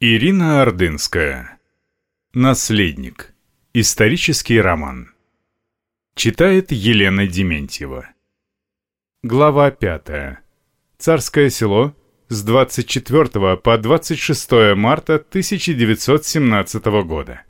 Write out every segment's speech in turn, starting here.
Ирина Ордынская. Наследник. Исторический роман. Читает Елена Дементьева. Глава 5. Царское село с 24 по 26 марта 1917 года.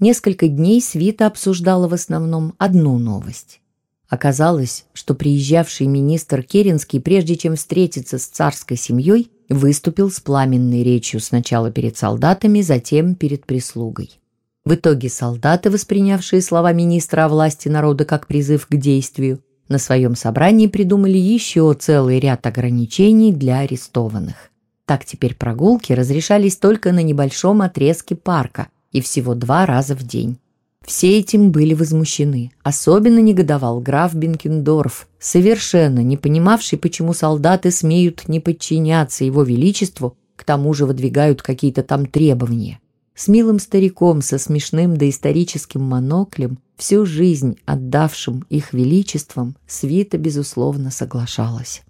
Несколько дней свита обсуждала в основном одну новость. Оказалось, что приезжавший министр Керенский, прежде чем встретиться с царской семьей, выступил с пламенной речью сначала перед солдатами, затем перед прислугой. В итоге солдаты, воспринявшие слова министра о власти народа как призыв к действию, на своем собрании придумали еще целый ряд ограничений для арестованных. Так теперь прогулки разрешались только на небольшом отрезке парка и всего два раза в день. Все этим были возмущены. Особенно негодовал граф Бенкендорф, совершенно не понимавший, почему солдаты смеют не подчиняться его величеству, к тому же выдвигают какие-то там требования. С милым стариком со смешным доисторическим моноклем, всю жизнь отдавшим их величеством, свита, безусловно, соглашалась.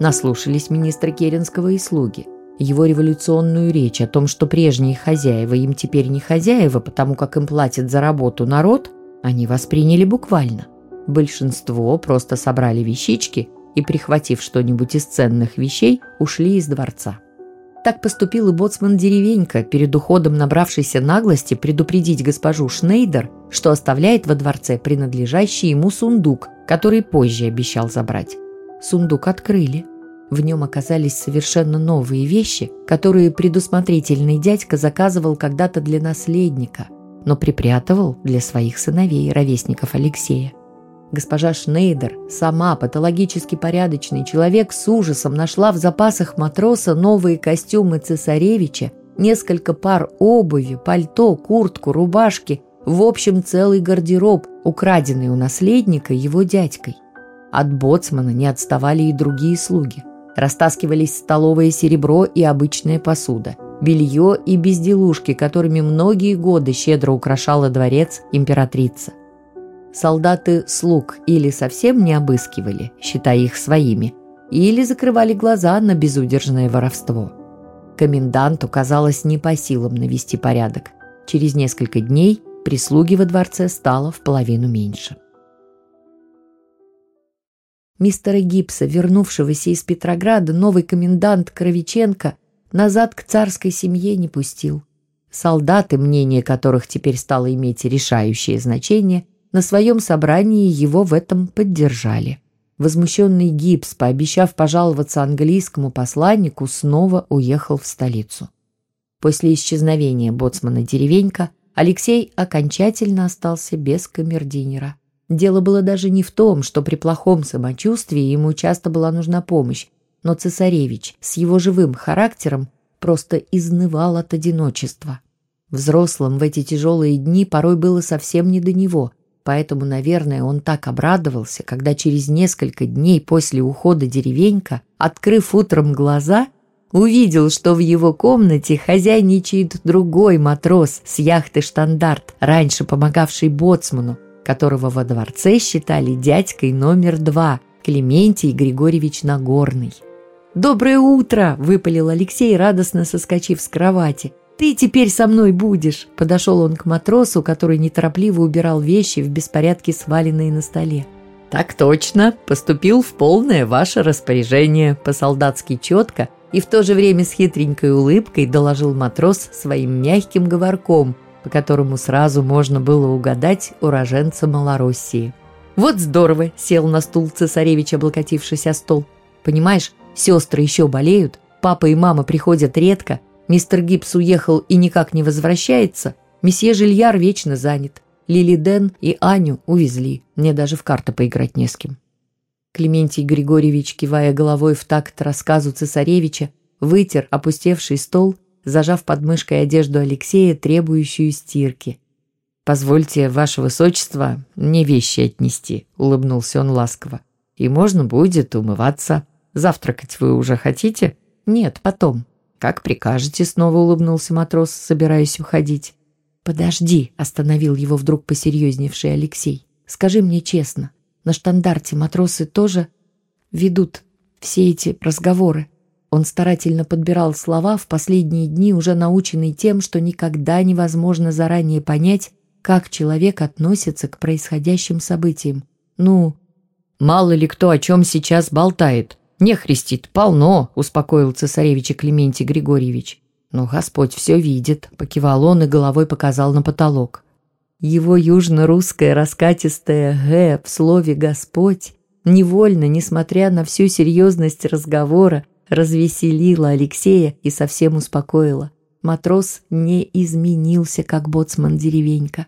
Наслушались министра Керенского и слуги – его революционную речь о том, что прежние хозяева им теперь не хозяева, потому как им платит за работу народ, они восприняли буквально. Большинство просто собрали вещички и, прихватив что-нибудь из ценных вещей, ушли из дворца. Так поступил и боцман деревенька, перед уходом набравшийся наглости предупредить госпожу Шнейдер, что оставляет во дворце принадлежащий ему сундук, который позже обещал забрать. Сундук открыли – в нем оказались совершенно новые вещи, которые предусмотрительный дядька заказывал когда-то для наследника, но припрятывал для своих сыновей, ровесников Алексея. Госпожа Шнейдер, сама патологически порядочный человек, с ужасом нашла в запасах матроса новые костюмы цесаревича, несколько пар обуви, пальто, куртку, рубашки, в общем, целый гардероб, украденный у наследника его дядькой. От боцмана не отставали и другие слуги – Растаскивались столовое серебро и обычная посуда, белье и безделушки, которыми многие годы щедро украшала дворец императрица. Солдаты слуг или совсем не обыскивали, считая их своими, или закрывали глаза на безудержное воровство. Коменданту казалось не по силам навести порядок. Через несколько дней прислуги во дворце стало в половину меньше. Мистера Гипса, вернувшегося из Петрограда, новый комендант Кровиченко назад к царской семье не пустил. Солдаты, мнение которых теперь стало иметь решающее значение, на своем собрании его в этом поддержали. Возмущенный Гипс, пообещав пожаловаться английскому посланнику, снова уехал в столицу. После исчезновения боцмана деревенька Алексей окончательно остался без камердинера. Дело было даже не в том, что при плохом самочувствии ему часто была нужна помощь, но цесаревич с его живым характером просто изнывал от одиночества. Взрослым в эти тяжелые дни порой было совсем не до него, поэтому, наверное, он так обрадовался, когда через несколько дней после ухода деревенька, открыв утром глаза, увидел, что в его комнате хозяйничает другой матрос с яхты «Штандарт», раньше помогавший боцману, которого во дворце считали дядькой номер два, Клементий Григорьевич Нагорный. «Доброе утро!» – выпалил Алексей, радостно соскочив с кровати. «Ты теперь со мной будешь!» – подошел он к матросу, который неторопливо убирал вещи в беспорядке, сваленные на столе. «Так точно! Поступил в полное ваше распоряжение!» – по-солдатски четко и в то же время с хитренькой улыбкой доложил матрос своим мягким говорком – по которому сразу можно было угадать уроженца Малороссии. «Вот здорово!» – сел на стул цесаревич, облокотившись о стол. «Понимаешь, сестры еще болеют, папа и мама приходят редко, мистер Гибс уехал и никак не возвращается, месье Жильяр вечно занят, Лили Ден и Аню увезли, мне даже в карты поиграть не с кем». Клементий Григорьевич, кивая головой в такт рассказу цесаревича, вытер опустевший стол зажав под мышкой одежду Алексея, требующую стирки. «Позвольте, ваше высочество, мне вещи отнести», — улыбнулся он ласково. «И можно будет умываться. Завтракать вы уже хотите?» «Нет, потом». «Как прикажете», — снова улыбнулся матрос, собираясь уходить. «Подожди», — остановил его вдруг посерьезневший Алексей. «Скажи мне честно, на штандарте матросы тоже ведут все эти разговоры. Он старательно подбирал слова в последние дни, уже наученный тем, что никогда невозможно заранее понять, как человек относится к происходящим событиям. Ну, мало ли кто о чем сейчас болтает. Не христит, полно, успокоил цесаревича Клементий Григорьевич. Но Господь все видит, покивал он и головой показал на потолок. Его южно-русское раскатистое «г» в слове «Господь» невольно, несмотря на всю серьезность разговора, развеселила Алексея и совсем успокоила. Матрос не изменился, как боцман деревенька.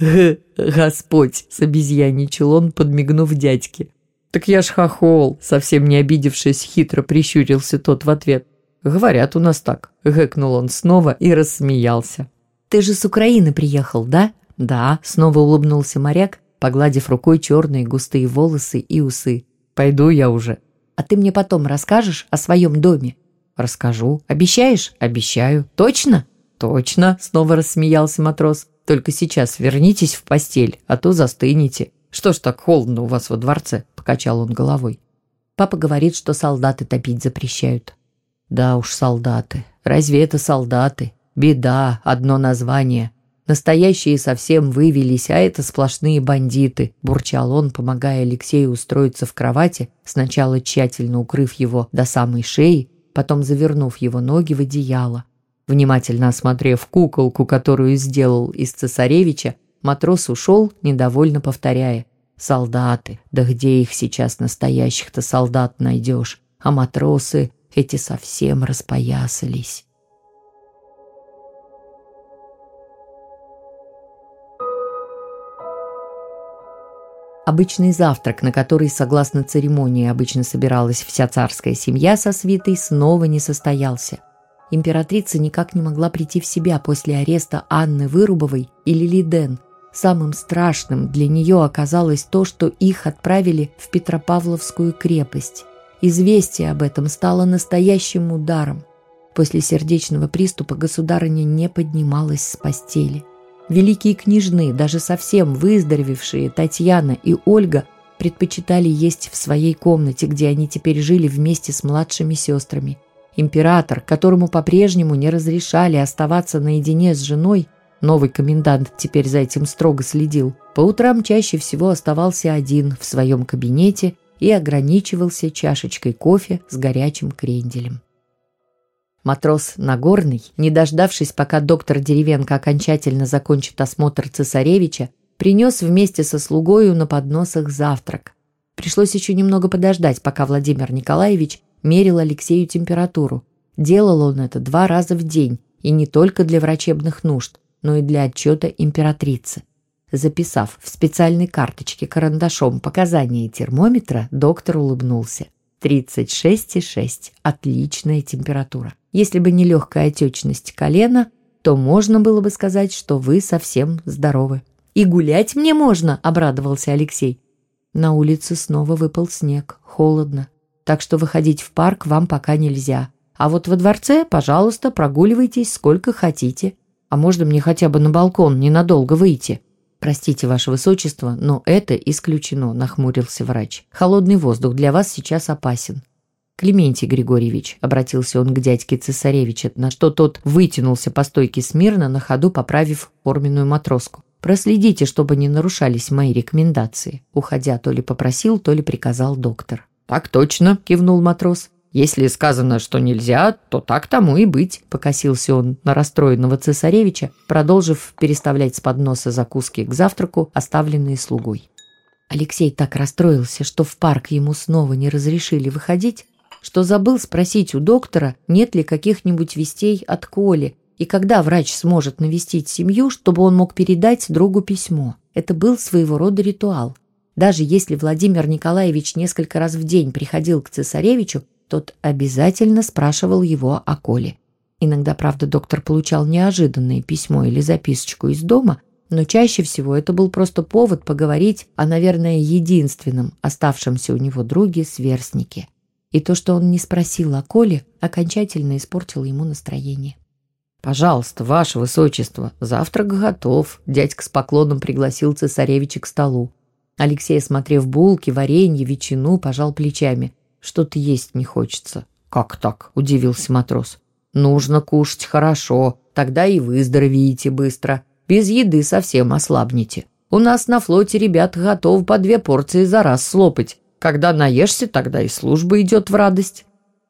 «Г, Господь!» — собезьяничал он, подмигнув дядьке. «Так я ж хохол!» — совсем не обидевшись, хитро прищурился тот в ответ. «Говорят у нас так!» — гэкнул он снова и рассмеялся. «Ты же с Украины приехал, да?» «Да», — снова улыбнулся моряк, погладив рукой черные густые волосы и усы. «Пойду я уже». «А ты мне потом расскажешь о своем доме?» «Расскажу. Обещаешь?» «Обещаю. Точно?» «Точно», — снова рассмеялся матрос. «Только сейчас вернитесь в постель, а то застынете. Что ж так холодно у вас во дворце?» — покачал он головой. Папа говорит, что солдаты топить запрещают. Да уж, солдаты. Разве это солдаты? Беда, одно название. Настоящие совсем вывелись, а это сплошные бандиты», – бурчал он, помогая Алексею устроиться в кровати, сначала тщательно укрыв его до самой шеи, потом завернув его ноги в одеяло. Внимательно осмотрев куколку, которую сделал из цесаревича, матрос ушел, недовольно повторяя. «Солдаты, да где их сейчас настоящих-то солдат найдешь? А матросы эти совсем распоясались». Обычный завтрак, на который, согласно церемонии, обычно собиралась вся царская семья со свитой, снова не состоялся. Императрица никак не могла прийти в себя после ареста Анны Вырубовой и Лили Ден. Самым страшным для нее оказалось то, что их отправили в Петропавловскую крепость. Известие об этом стало настоящим ударом. После сердечного приступа государыня не поднималась с постели. Великие княжны, даже совсем выздоровевшие Татьяна и Ольга, предпочитали есть в своей комнате, где они теперь жили вместе с младшими сестрами. Император, которому по-прежнему не разрешали оставаться наедине с женой, новый комендант теперь за этим строго следил, по утрам чаще всего оставался один в своем кабинете и ограничивался чашечкой кофе с горячим кренделем. Матрос Нагорный, не дождавшись, пока доктор Деревенко окончательно закончит осмотр цесаревича, принес вместе со слугою на подносах завтрак. Пришлось еще немного подождать, пока Владимир Николаевич мерил Алексею температуру. Делал он это два раза в день, и не только для врачебных нужд, но и для отчета императрицы. Записав в специальной карточке карандашом показания термометра, доктор улыбнулся. 36,6. Отличная температура. Если бы не легкая отечность колена, то можно было бы сказать, что вы совсем здоровы. «И гулять мне можно!» – обрадовался Алексей. На улице снова выпал снег, холодно. Так что выходить в парк вам пока нельзя. А вот во дворце, пожалуйста, прогуливайтесь сколько хотите. А можно мне хотя бы на балкон ненадолго выйти?» «Простите, ваше высочество, но это исключено», – нахмурился врач. «Холодный воздух для вас сейчас опасен». «Клементий Григорьевич», — обратился он к дядьке цесаревича, на что тот вытянулся по стойке смирно, на ходу поправив форменную матроску. «Проследите, чтобы не нарушались мои рекомендации», — уходя то ли попросил, то ли приказал доктор. «Так точно», — кивнул матрос. «Если сказано, что нельзя, то так тому и быть», — покосился он на расстроенного цесаревича, продолжив переставлять с подноса закуски к завтраку, оставленные слугой. Алексей так расстроился, что в парк ему снова не разрешили выходить, что забыл спросить у доктора, нет ли каких-нибудь вестей от Коли, и когда врач сможет навестить семью, чтобы он мог передать другу письмо. Это был своего рода ритуал. Даже если Владимир Николаевич несколько раз в день приходил к цесаревичу, тот обязательно спрашивал его о Коле. Иногда, правда, доктор получал неожиданное письмо или записочку из дома, но чаще всего это был просто повод поговорить о, наверное, единственном оставшемся у него друге-сверстнике – и то, что он не спросил о Коле, окончательно испортило ему настроение. «Пожалуйста, ваше высочество, завтрак готов», — дядька с поклоном пригласил цесаревича к столу. Алексей, осмотрев булки, варенье, ветчину, пожал плечами. Что-то есть не хочется». «Как так?» – удивился матрос. «Нужно кушать хорошо, тогда и выздоровеете быстро. Без еды совсем ослабнете. У нас на флоте ребята готовы по две порции за раз слопать. Когда наешься, тогда и служба идет в радость».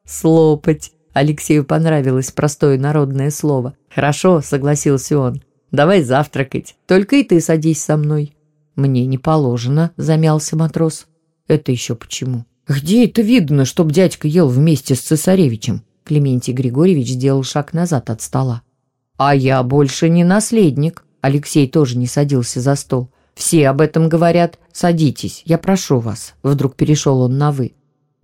«Слопать!» Алексею понравилось простое народное слово. «Хорошо», — согласился он. «Давай завтракать. Только и ты садись со мной». «Мне не положено», — замялся матрос. «Это еще почему?» «Где это видно, чтоб дядька ел вместе с цесаревичем?» Клементий Григорьевич сделал шаг назад от стола. «А я больше не наследник». Алексей тоже не садился за стол. «Все об этом говорят. Садитесь, я прошу вас». Вдруг перешел он на «вы».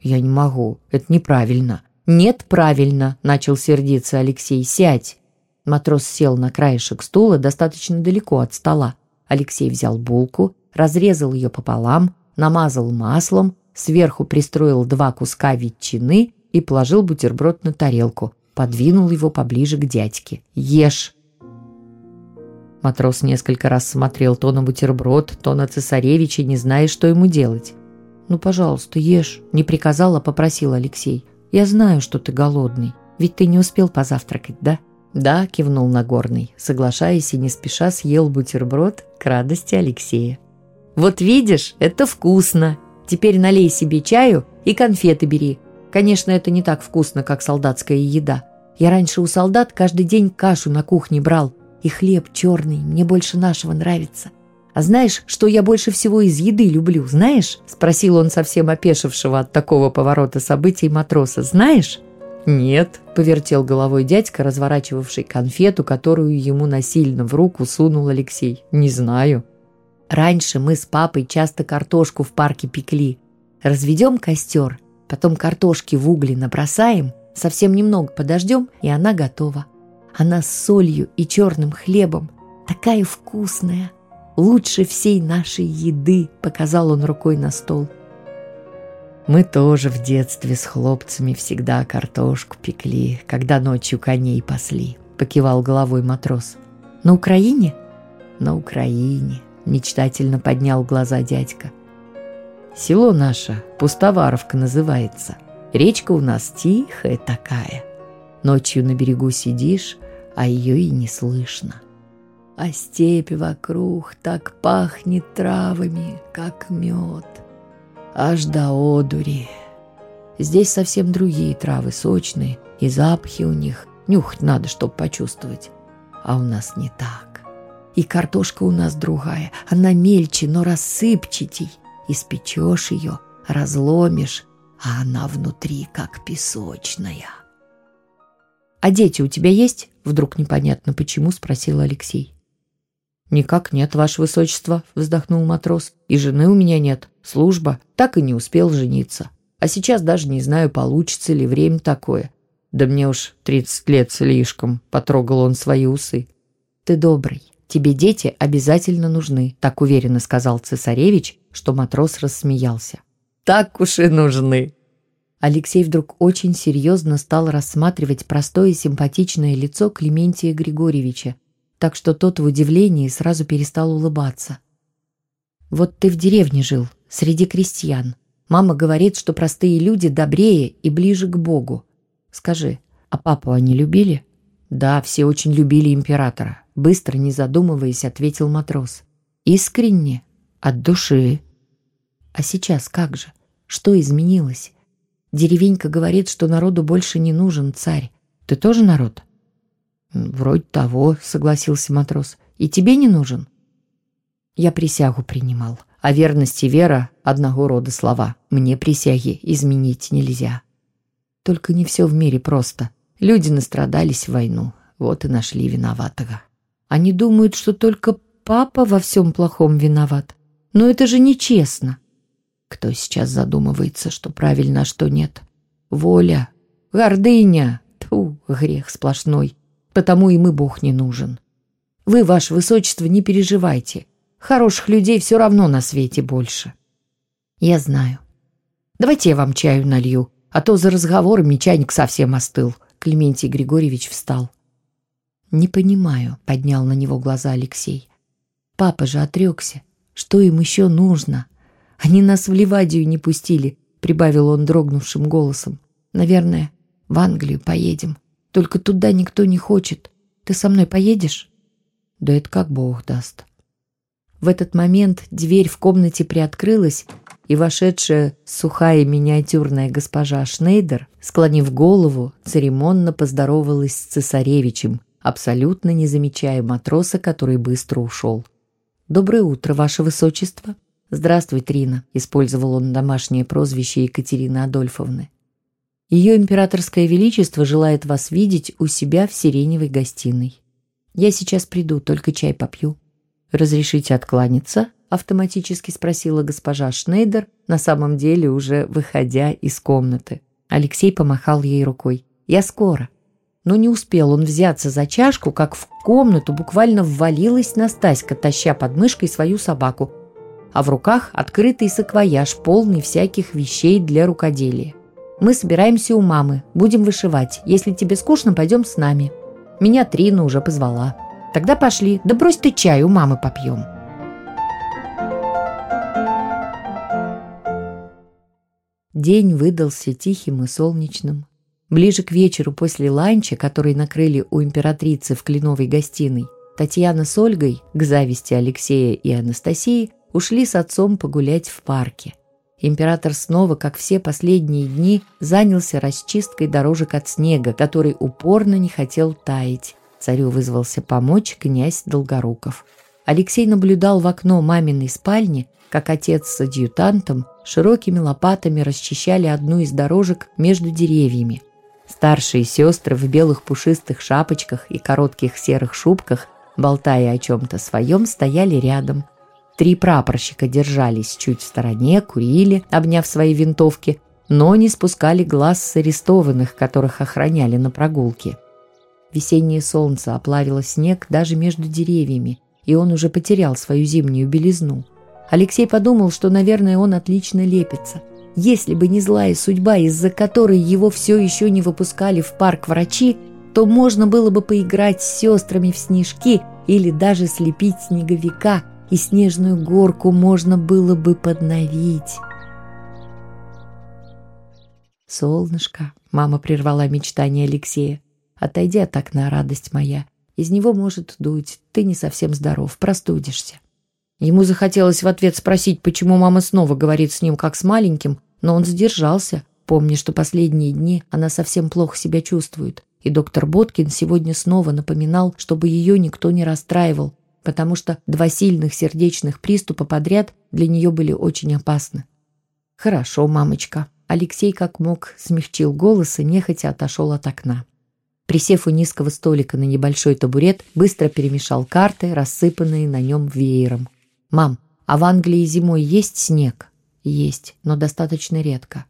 «Я не могу. Это неправильно». «Нет, правильно», — начал сердиться Алексей. «Сядь». Матрос сел на краешек стула достаточно далеко от стола. Алексей взял булку, разрезал ее пополам, намазал маслом, сверху пристроил два куска ветчины и положил бутерброд на тарелку, подвинул его поближе к дядьке. «Ешь!» Матрос несколько раз смотрел то на бутерброд, то на цесаревича, не зная, что ему делать. «Ну, пожалуйста, ешь», — не приказал, а попросил Алексей. «Я знаю, что ты голодный, ведь ты не успел позавтракать, да?» «Да», — кивнул Нагорный, соглашаясь и не спеша съел бутерброд к радости Алексея. «Вот видишь, это вкусно. Теперь налей себе чаю и конфеты бери. Конечно, это не так вкусно, как солдатская еда. Я раньше у солдат каждый день кашу на кухне брал. И хлеб черный, мне больше нашего нравится. А знаешь, что я больше всего из еды люблю, знаешь?» Спросил он совсем опешившего от такого поворота событий матроса. «Знаешь?» «Нет», — повертел головой дядька, разворачивавший конфету, которую ему насильно в руку сунул Алексей. «Не знаю». «Раньше мы с папой часто картошку в парке пекли. Разведем костер, Потом картошки в угли набросаем, совсем немного подождем, и она готова. Она с солью и черным хлебом. Такая вкусная. Лучше всей нашей еды, показал он рукой на стол. Мы тоже в детстве с хлопцами всегда картошку пекли, когда ночью коней пасли, покивал головой матрос. На Украине? На Украине, мечтательно поднял глаза дядька. Село наше Пустоваровка называется. Речка у нас тихая такая. Ночью на берегу сидишь, а ее и не слышно. А степи вокруг так пахнет травами, как мед. Аж до одури. Здесь совсем другие травы, сочные, и запахи у них. Нюхать надо, чтоб почувствовать. А у нас не так. И картошка у нас другая. Она мельче, но рассыпчатей испечешь ее, разломишь, а она внутри как песочная. «А дети у тебя есть?» — вдруг непонятно почему спросил Алексей. «Никак нет, ваше высочество», — вздохнул матрос. «И жены у меня нет. Служба. Так и не успел жениться. А сейчас даже не знаю, получится ли время такое. Да мне уж тридцать лет слишком», — потрогал он свои усы. «Ты добрый. Тебе дети обязательно нужны», — так уверенно сказал цесаревич, что матрос рассмеялся. «Так уж и нужны!» Алексей вдруг очень серьезно стал рассматривать простое симпатичное лицо Клементия Григорьевича, так что тот в удивлении сразу перестал улыбаться. «Вот ты в деревне жил, среди крестьян. Мама говорит, что простые люди добрее и ближе к Богу. Скажи, а папу они любили?» «Да, все очень любили императора», — быстро, не задумываясь, ответил матрос. «Искренне, от души». А сейчас как же? Что изменилось? Деревенька говорит, что народу больше не нужен царь. Ты тоже народ? Вроде того, согласился матрос. И тебе не нужен? Я присягу принимал. А верность и вера — одного рода слова. Мне присяги изменить нельзя. Только не все в мире просто. Люди настрадались в войну, вот и нашли виноватого. Они думают, что только папа во всем плохом виноват. Но это же нечестно. Кто сейчас задумывается, что правильно, а что нет? Воля, гордыня, тьфу, грех сплошной. Потому и мы Бог не нужен. Вы, ваше высочество, не переживайте. Хороших людей все равно на свете больше. Я знаю. Давайте я вам чаю налью, а то за разговорами чайник совсем остыл. Клементий Григорьевич встал. «Не понимаю», — поднял на него глаза Алексей. «Папа же отрекся. Что им еще нужно?» Они нас в Ливадию не пустили, прибавил он дрогнувшим голосом. «Наверное, в Англию поедем. Только туда никто не хочет. Ты со мной поедешь?» «Да это как Бог даст». В этот момент дверь в комнате приоткрылась, и вошедшая сухая миниатюрная госпожа Шнейдер, склонив голову, церемонно поздоровалась с цесаревичем, абсолютно не замечая матроса, который быстро ушел. «Доброе утро, ваше высочество!» «Здравствуй, Трина», — использовал он домашнее прозвище Екатерины Адольфовны. «Ее императорское величество желает вас видеть у себя в сиреневой гостиной. Я сейчас приду, только чай попью». «Разрешите откланяться?» — автоматически спросила госпожа Шнейдер, на самом деле уже выходя из комнаты. Алексей помахал ей рукой. «Я скоро». Но не успел он взяться за чашку, как в комнату буквально ввалилась Настаська, таща под мышкой свою собаку, а в руках открытый саквояж, полный всяких вещей для рукоделия. «Мы собираемся у мамы, будем вышивать. Если тебе скучно, пойдем с нами». Меня Трина уже позвала. «Тогда пошли. Да брось ты чай, у мамы попьем». День выдался тихим и солнечным. Ближе к вечеру после ланча, который накрыли у императрицы в кленовой гостиной, Татьяна с Ольгой, к зависти Алексея и Анастасии, ушли с отцом погулять в парке. Император снова, как все последние дни, занялся расчисткой дорожек от снега, который упорно не хотел таять. Царю вызвался помочь князь Долгоруков. Алексей наблюдал в окно маминой спальни, как отец с адъютантом широкими лопатами расчищали одну из дорожек между деревьями. Старшие сестры в белых пушистых шапочках и коротких серых шубках, болтая о чем-то своем, стояли рядом. Три прапорщика держались чуть в стороне, курили, обняв свои винтовки, но не спускали глаз с арестованных, которых охраняли на прогулке. Весеннее солнце оплавило снег даже между деревьями, и он уже потерял свою зимнюю белизну. Алексей подумал, что, наверное, он отлично лепится – если бы не злая судьба, из-за которой его все еще не выпускали в парк врачи, то можно было бы поиграть с сестрами в снежки или даже слепить снеговика, и снежную горку можно было бы подновить. «Солнышко», — мама прервала мечтание Алексея, — «отойди от окна, радость моя. Из него может дуть, ты не совсем здоров, простудишься». Ему захотелось в ответ спросить, почему мама снова говорит с ним как с маленьким, но он сдержался, помня, что последние дни она совсем плохо себя чувствует. И доктор Боткин сегодня снова напоминал, чтобы ее никто не расстраивал, потому что два сильных сердечных приступа подряд для нее были очень опасны. «Хорошо, мамочка». Алексей как мог смягчил голос и нехотя отошел от окна. Присев у низкого столика на небольшой табурет, быстро перемешал карты, рассыпанные на нем веером. «Мам, а в Англии зимой есть снег?» Есть, но достаточно редко.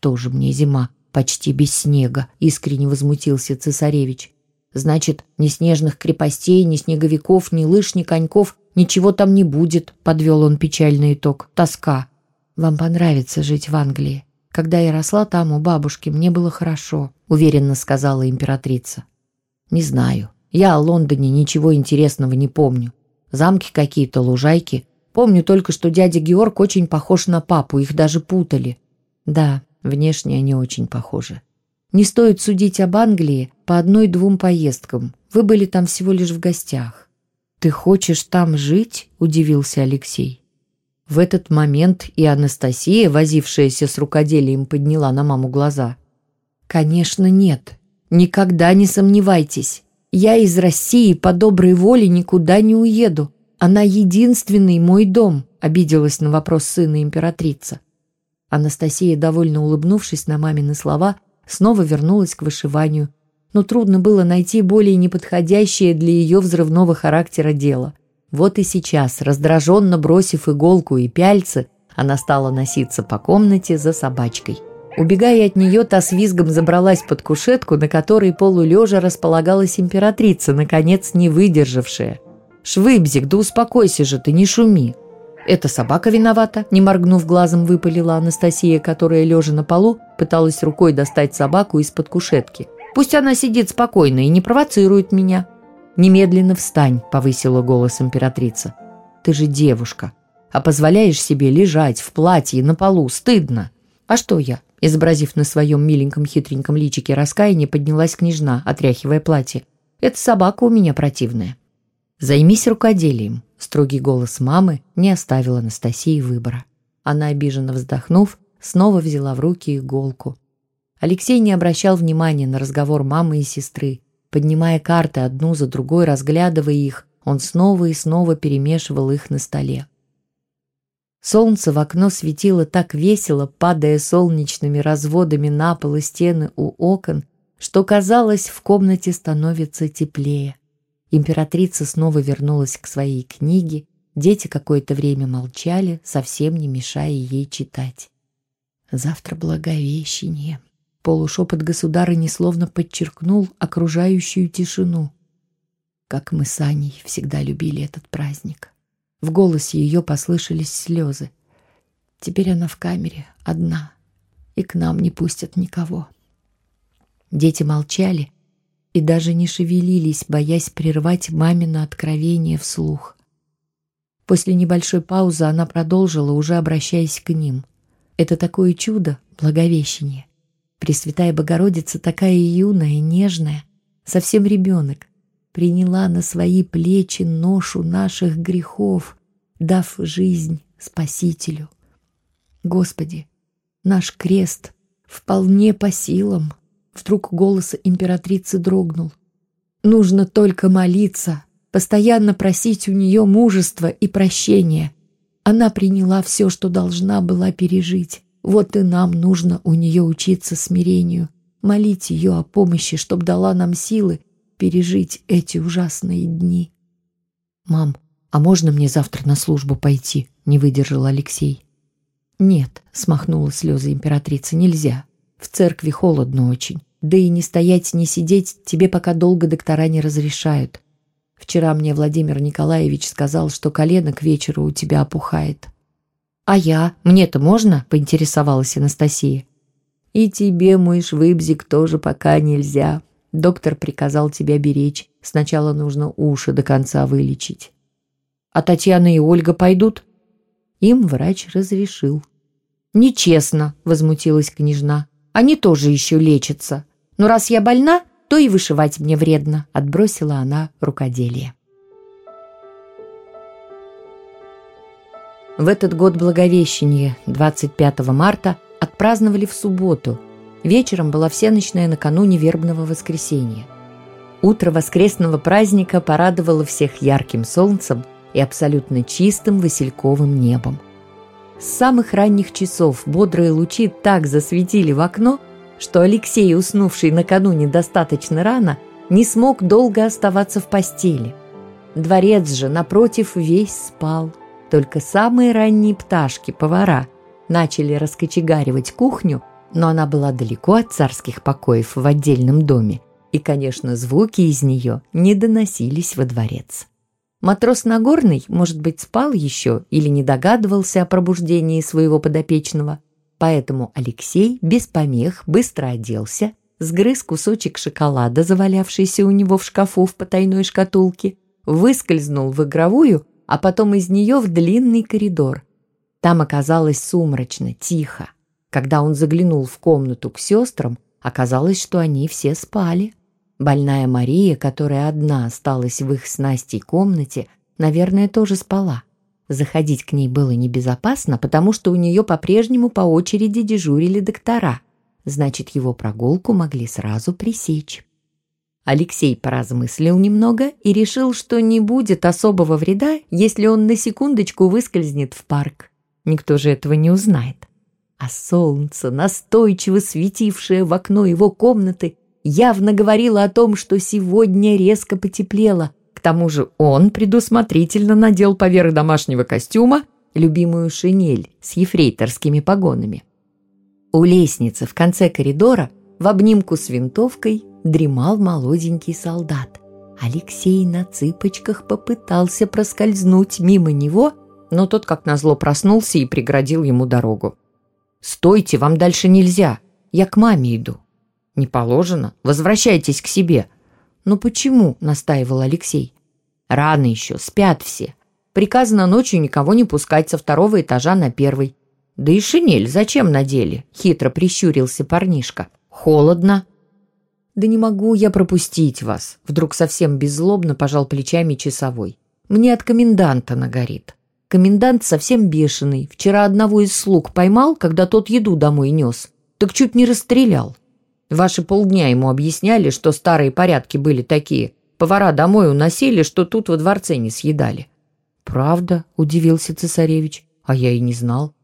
Тоже мне зима, почти без снега, искренне возмутился цесаревич. Значит, ни снежных крепостей, ни снеговиков, ни лыж, ни коньков, ничего там не будет, подвел он печальный итог. Тоска. Вам понравится жить в Англии. Когда я росла там у бабушки, мне было хорошо, уверенно сказала императрица. Не знаю. Я о Лондоне ничего интересного не помню. Замки какие-то, лужайки, Помню только, что дядя Георг очень похож на папу, их даже путали. Да, внешне они очень похожи. Не стоит судить об Англии по одной-двум поездкам. Вы были там всего лишь в гостях. «Ты хочешь там жить?» – удивился Алексей. В этот момент и Анастасия, возившаяся с рукоделием, подняла на маму глаза. «Конечно, нет. Никогда не сомневайтесь. Я из России по доброй воле никуда не уеду. Она единственный мой дом», — обиделась на вопрос сына императрица. Анастасия, довольно улыбнувшись на мамины слова, снова вернулась к вышиванию. Но трудно было найти более неподходящее для ее взрывного характера дело. Вот и сейчас, раздраженно бросив иголку и пяльцы, она стала носиться по комнате за собачкой. Убегая от нее, та с визгом забралась под кушетку, на которой полулежа располагалась императрица, наконец не выдержавшая – «Швыбзик, да успокойся же ты, не шуми!» «Это собака виновата», – не моргнув глазом, выпалила Анастасия, которая, лежа на полу, пыталась рукой достать собаку из-под кушетки. «Пусть она сидит спокойно и не провоцирует меня». «Немедленно встань», – повысила голос императрица. «Ты же девушка, а позволяешь себе лежать в платье на полу, стыдно». «А что я?» Изобразив на своем миленьком хитреньком личике раскаяние, поднялась княжна, отряхивая платье. «Это собака у меня противная». «Займись рукоделием», — строгий голос мамы не оставил Анастасии выбора. Она, обиженно вздохнув, снова взяла в руки иголку. Алексей не обращал внимания на разговор мамы и сестры. Поднимая карты одну за другой, разглядывая их, он снова и снова перемешивал их на столе. Солнце в окно светило так весело, падая солнечными разводами на пол и стены у окон, что казалось, в комнате становится теплее. Императрица снова вернулась к своей книге, дети какое-то время молчали, совсем не мешая ей читать. «Завтра Благовещение», Полушепот государыни словно подчеркнул окружающую тишину. Как мы с Аней всегда любили этот праздник. В голосе ее послышались слезы. Теперь она в камере, одна, и к нам не пустят никого. Дети молчали и даже не шевелились, боясь прервать мамино откровение вслух. После небольшой паузы она продолжила, уже обращаясь к ним. «Это такое чудо, Благовещение. Пресвятая Богородица такая юная, нежная, совсем ребенок, приняла на свои плечи ношу наших грехов, дав жизнь Спасителю. Господи, наш крест вполне по силам. Вдруг голос императрицы дрогнул. Нужно только молиться, постоянно просить у нее мужества и прощения. Она приняла все, что должна была пережить. Вот и нам нужно у нее учиться смирению, молить ее о помощи, чтобы дала нам силы пережить эти ужасные дни. «Мам, а можно мне завтра на службу пойти?» — не выдержал Алексей. «Нет», — смахнула слезы императрица, — «нельзя. В церкви холодно очень. Да и не стоять, не сидеть тебе пока долго доктора не разрешают. Вчера мне Владимир Николаевич сказал, что колено к вечеру у тебя опухает. «А я? Мне-то можно?» — поинтересовалась Анастасия. «И тебе, мой швыбзик, тоже пока нельзя. Доктор приказал тебя беречь. Сначала нужно уши до конца вылечить». «А Татьяна и Ольга пойдут?» Им врач разрешил. «Нечестно», — возмутилась княжна. «Они тоже еще лечатся. Но раз я больна, то и вышивать мне вредно», — отбросила она рукоделие. В этот год Благовещения, 25 марта, отпраздновали в субботу. Вечером была всеночная накануне вербного воскресенья. Утро воскресного праздника порадовало всех ярким солнцем и абсолютно чистым васильковым небом. С самых ранних часов бодрые лучи так засветили в окно, что Алексей, уснувший накануне достаточно рано, не смог долго оставаться в постели. Дворец же, напротив, весь спал. Только самые ранние пташки, повара, начали раскочегаривать кухню, но она была далеко от царских покоев в отдельном доме, и, конечно, звуки из нее не доносились во дворец. Матрос Нагорный, может быть, спал еще или не догадывался о пробуждении своего подопечного, поэтому Алексей без помех быстро оделся, сгрыз кусочек шоколада, завалявшийся у него в шкафу в потайной шкатулке, выскользнул в игровую а потом из нее в длинный коридор. Там оказалось сумрачно, тихо. Когда он заглянул в комнату к сестрам, оказалось, что они все спали. Больная Мария, которая одна осталась в их с Настей комнате, наверное, тоже спала. Заходить к ней было небезопасно, потому что у нее по-прежнему по очереди дежурили доктора. Значит, его прогулку могли сразу пресечь. Алексей поразмыслил немного и решил, что не будет особого вреда, если он на секундочку выскользнет в парк. Никто же этого не узнает. А солнце, настойчиво светившее в окно его комнаты, явно говорило о том, что сегодня резко потеплело. К тому же он предусмотрительно надел поверх домашнего костюма любимую шинель с ефрейторскими погонами. У лестницы в конце коридора в обнимку с винтовкой дремал молоденький солдат. Алексей на цыпочках попытался проскользнуть мимо него, но тот, как назло, проснулся и преградил ему дорогу. «Стойте, вам дальше нельзя. Я к маме иду». «Не положено. Возвращайтесь к себе». «Но почему?» – настаивал Алексей. «Рано еще, спят все. Приказано ночью никого не пускать со второго этажа на первый. «Да и шинель зачем надели?» — хитро прищурился парнишка. «Холодно». «Да не могу я пропустить вас», — вдруг совсем беззлобно пожал плечами часовой. «Мне от коменданта нагорит. Комендант совсем бешеный. Вчера одного из слуг поймал, когда тот еду домой нес. Так чуть не расстрелял. Ваши полдня ему объясняли, что старые порядки были такие. Повара домой уносили, что тут во дворце не съедали». «Правда?» — удивился цесаревич. «А я и не знал».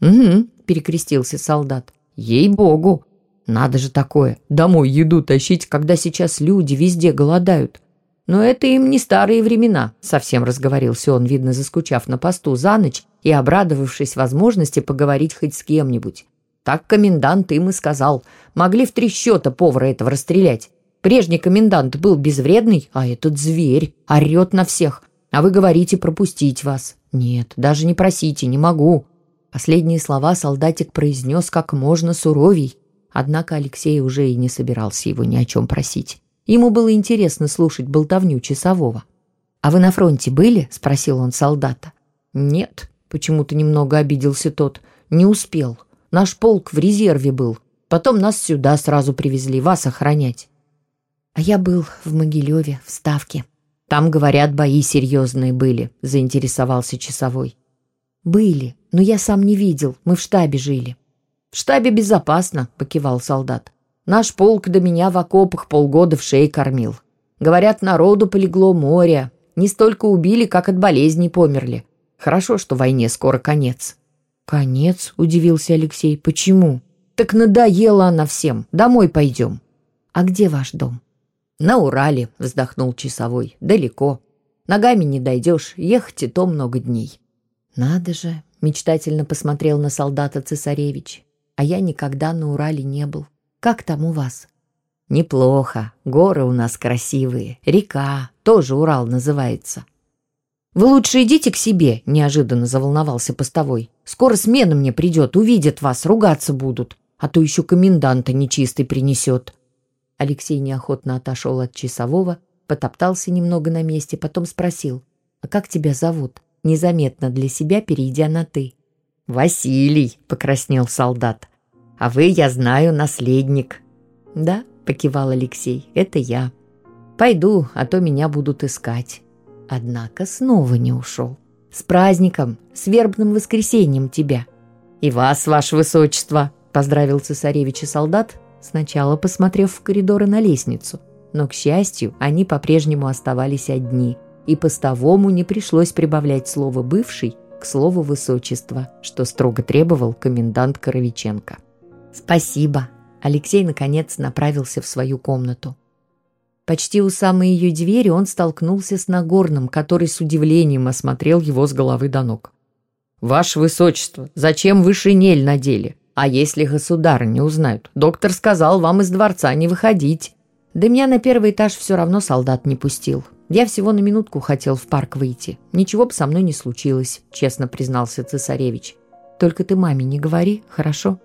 «Угу», — перекрестился солдат. «Ей-богу! Надо же такое, домой еду тащить, когда сейчас люди везде голодают. Но это им не старые времена, совсем разговорился он, видно, заскучав на посту за ночь и обрадовавшись возможности поговорить хоть с кем-нибудь. Так комендант им и сказал. Могли в три счета повара этого расстрелять. Прежний комендант был безвредный, а этот зверь орет на всех. А вы говорите пропустить вас. Нет, даже не просите, не могу. Последние слова солдатик произнес как можно суровей. Однако Алексей уже и не собирался его ни о чем просить. Ему было интересно слушать болтовню часового. «А вы на фронте были?» — спросил он солдата. «Нет», — почему-то немного обиделся тот. «Не успел. Наш полк в резерве был. Потом нас сюда сразу привезли, вас охранять». «А я был в Могилеве, в Ставке. Там, говорят, бои серьезные были», — заинтересовался часовой. «Были, но я сам не видел, мы в штабе жили». «В штабе безопасно», — покивал солдат. «Наш полк до меня в окопах полгода в шее кормил. Говорят, народу полегло море. Не столько убили, как от болезней померли. Хорошо, что войне скоро конец». «Конец?» — удивился Алексей. «Почему?» «Так надоела она всем. Домой пойдем». «А где ваш дом?» «На Урале», — вздохнул часовой. «Далеко. Ногами не дойдешь, ехать и то много дней». «Надо же!» — мечтательно посмотрел на солдата цесаревич а я никогда на Урале не был. Как там у вас?» «Неплохо. Горы у нас красивые. Река. Тоже Урал называется». «Вы лучше идите к себе», — неожиданно заволновался постовой. «Скоро смена мне придет, увидят вас, ругаться будут, а то еще коменданта нечистый принесет». Алексей неохотно отошел от часового, потоптался немного на месте, потом спросил, «А как тебя зовут?» Незаметно для себя, перейдя на «ты». «Василий», — покраснел солдат. «А вы, я знаю, наследник». «Да», — покивал Алексей, — «это я. Пойду, а то меня будут искать». Однако снова не ушел. «С праздником, с вербным воскресеньем тебя!» «И вас, ваше высочество!» — поздравил цесаревич и солдат, сначала посмотрев в коридоры на лестницу. Но, к счастью, они по-прежнему оставались одни, и постовому не пришлось прибавлять слово «бывший» к слову высочества, что строго требовал комендант Коровиченко. «Спасибо!» Алексей, наконец, направился в свою комнату. Почти у самой ее двери он столкнулся с Нагорным, который с удивлением осмотрел его с головы до ног. «Ваше высочество, зачем вы шинель надели? А если государь не узнают? Доктор сказал вам из дворца не выходить». «Да меня на первый этаж все равно солдат не пустил. Я всего на минутку хотел в парк выйти. Ничего бы со мной не случилось, честно признался цесаревич. Только ты маме не говори, хорошо?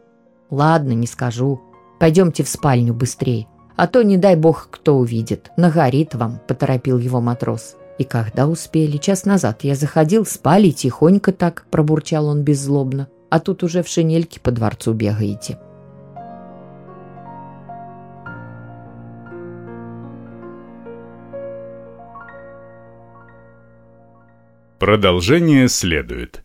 Ладно, не скажу. Пойдемте в спальню быстрее. А то, не дай бог, кто увидит. Нагорит вам, поторопил его матрос. И когда успели? Час назад я заходил, спали тихонько так, пробурчал он беззлобно. А тут уже в шинельке по дворцу бегаете. Продолжение следует.